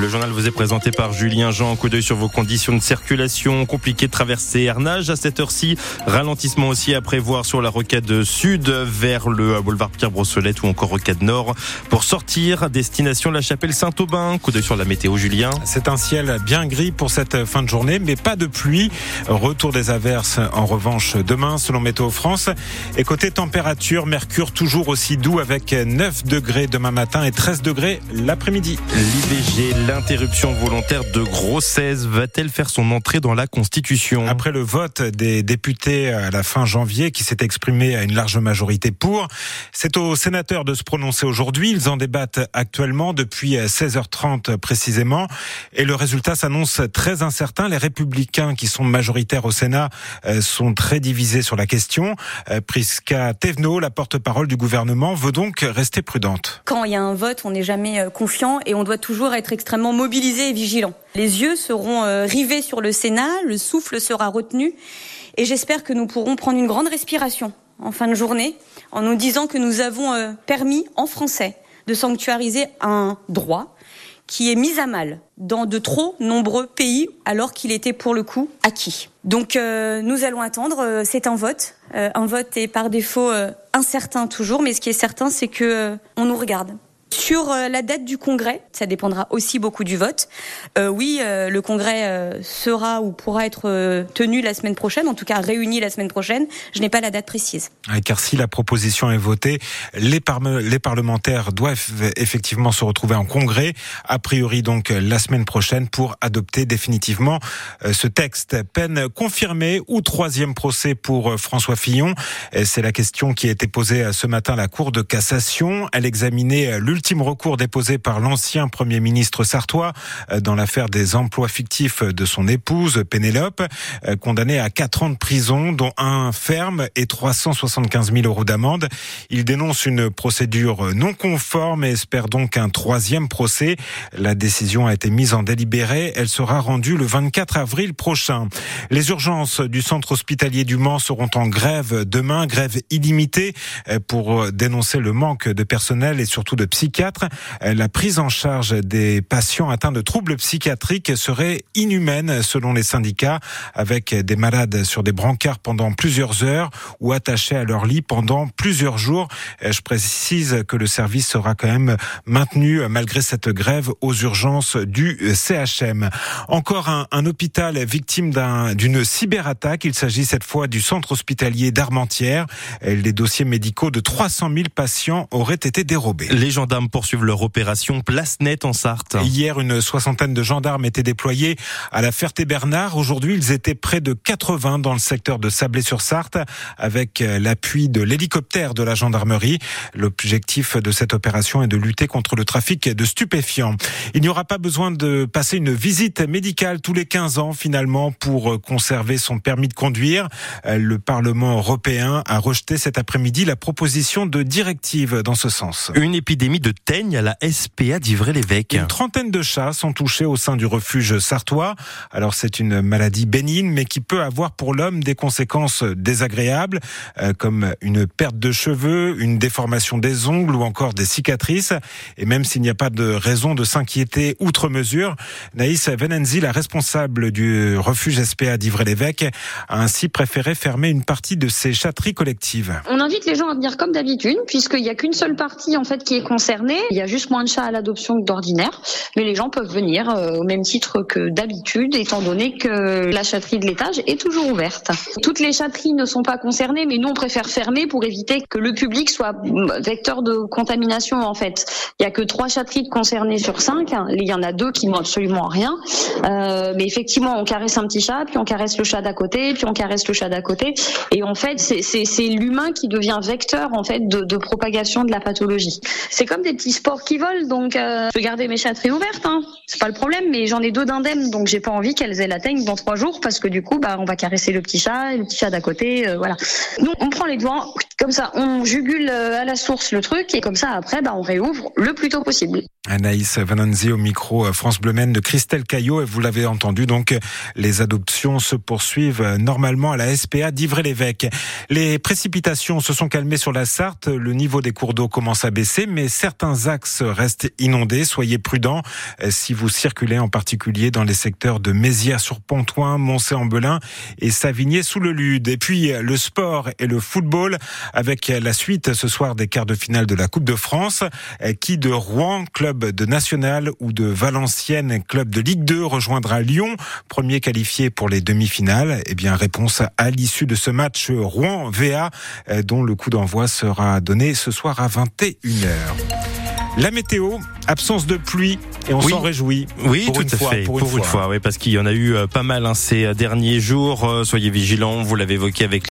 Le journal vous est présenté par Julien Jean. Coup d'œil sur vos conditions de circulation. Compliqué de traverser Ernage à cette heure-ci. Ralentissement aussi à prévoir sur la rocade sud vers le boulevard Pierre Brossolette ou encore rocade nord pour sortir. Destination La Chapelle Saint-Aubin. Coup d'œil sur la météo, Julien. C'est un ciel bien gris pour cette fin de journée, mais pas de pluie. Retour des averses en revanche demain selon Météo France. Et côté température, mercure toujours aussi doux avec 9 degrés demain matin et 13 degrés l'après-midi. L'IVG, l'interruption volontaire de grossesse, va-t-elle faire son entrée dans la Constitution Après le vote des députés à la fin janvier qui s'est exprimé à une large majorité pour, c'est aux sénateurs de se prononcer aujourd'hui. Ils en débattent actuellement depuis 16h30 précisément et le résultat s'annonce très incertain. Les républicains qui sont majoritaires au Sénat euh, sont très divisés sur la question. Euh, Priska Tevno, la porte-parole du gouvernement, veut donc rester prudente. Quand il y a un vote, on n'est jamais euh, confiant et on doit toujours être extrêmement mobilisé et vigilant. Les yeux seront euh, rivés sur le Sénat, le souffle sera retenu et j'espère que nous pourrons prendre une grande respiration en fin de journée en nous disant que nous avons euh, permis en français de sanctuariser un droit qui est mis à mal dans de trop nombreux pays alors qu'il était pour le coup acquis. Donc euh, nous allons attendre, c'est un vote. Un vote est par défaut incertain toujours, mais ce qui est certain c'est que on nous regarde. Sur euh, la date du congrès, ça dépendra aussi beaucoup du vote. Euh, oui, euh, le congrès sera ou pourra être tenu la semaine prochaine, en tout cas réuni la semaine prochaine. Je n'ai pas la date précise. Car si la proposition est votée, les, les parlementaires doivent effectivement se retrouver en congrès, a priori donc la semaine prochaine, pour adopter définitivement ce texte. Peine confirmée ou troisième procès pour François Fillon C'est la question qui a été posée ce matin à la Cour de cassation. Elle examinait l'ultime ultime recours déposé par l'ancien Premier ministre sartois euh, dans l'affaire des emplois fictifs de son épouse Pénélope, euh, condamné à 4 ans de prison, dont un ferme et 375 000 euros d'amende. Il dénonce une procédure non conforme et espère donc un troisième procès. La décision a été mise en délibéré. Elle sera rendue le 24 avril prochain. Les urgences du centre hospitalier du Mans seront en grève demain, grève illimitée euh, pour dénoncer le manque de personnel et surtout de psychiatres la prise en charge des patients atteints de troubles psychiatriques serait inhumaine selon les syndicats, avec des malades sur des brancards pendant plusieurs heures ou attachés à leur lit pendant plusieurs jours. Je précise que le service sera quand même maintenu malgré cette grève aux urgences du CHM. Encore un, un hôpital victime d'une cyberattaque. Il s'agit cette fois du centre hospitalier d'Armentières. Les dossiers médicaux de 300 000 patients auraient été dérobés. Les gendarmes poursuivent leur opération Place Nette en Sarthe. Hier, une soixantaine de gendarmes étaient déployés à la Ferté-Bernard. Aujourd'hui, ils étaient près de 80 dans le secteur de Sablé-sur-Sarthe avec euh, l'appui de l'hélicoptère de la gendarmerie. L'objectif de cette opération est de lutter contre le trafic de stupéfiants. Il n'y aura pas besoin de passer une visite médicale tous les 15 ans finalement pour euh, conserver son permis de conduire. Euh, le Parlement européen a rejeté cet après-midi la proposition de directive dans ce sens. Une épidémie de teigne à la SPA d'Ivray-l'Évêque. Une trentaine de chats sont touchés au sein du refuge sartois. Alors c'est une maladie bénigne, mais qui peut avoir pour l'homme des conséquences désagréables, euh, comme une perte de cheveux, une déformation des ongles ou encore des cicatrices. Et même s'il n'y a pas de raison de s'inquiéter outre mesure, Naïs Venenzi, la responsable du refuge SPA d'Ivray-l'Évêque, a ainsi préféré fermer une partie de ses chatteries collectives. On invite les gens à venir comme d'habitude, puisqu'il n'y a qu'une seule partie en fait qui est concernée. Il y a juste moins de chats à l'adoption que d'ordinaire, mais les gens peuvent venir euh, au même titre que d'habitude, étant donné que la chatterie de l'étage est toujours ouverte. Toutes les chatteries ne sont pas concernées, mais nous on préfère fermer pour éviter que le public soit vecteur de contamination en fait. Il y a que trois chatteries concernées sur cinq. Il y en a deux qui n'ont absolument rien. Euh, mais effectivement, on caresse un petit chat, puis on caresse le chat d'à côté, puis on caresse le chat d'à côté. Et en fait, c'est l'humain qui devient vecteur en fait de, propagation de la pathologie. C'est comme des petits sports qui volent, donc euh, je peux garder mes chatteries ouvertes, hein. c'est pas le problème. Mais j'en ai deux d'indemnes, donc j'ai pas envie qu'elles aient la teigne dans trois jours parce que du coup, bah, on va caresser le petit chat, et le petit chat d'à côté, euh, voilà. Nous, on prend les devants, comme ça, on jugule euh, à la source le truc et comme ça, après, bah, on réouvre le plus tôt possible. Anaïs Vananzi au micro euh, France Bleu de Christelle Caillot et vous l'avez entendu donc les adoptions se poursuivent euh, normalement à la SPA d'Ivray-l'Évêque. Les précipitations se sont calmées sur la Sarthe, le niveau des cours d'eau commence à baisser mais certains certains axes restent inondés. Soyez prudents si vous circulez en particulier dans les secteurs de Mézières-sur-Pontoin, Moncé-en-Belin et Savigné-sous-le-Lude. Et puis le sport et le football avec la suite ce soir des quarts de finale de la Coupe de France. Qui de Rouen, club de national ou de Valenciennes, club de Ligue 2, rejoindra Lyon, premier qualifié pour les demi-finales? Eh bien, réponse à l'issue de ce match Rouen-VA, dont le coup d'envoi sera donné ce soir à 21h. La météo, absence de pluie et on s'en réjouit. Oui, tout à fait. Pour, une, fois, oui, parce qu'il y en a eu pas mal hein, ces derniers jours. Soyez vigilants, vous l'avez évoqué avec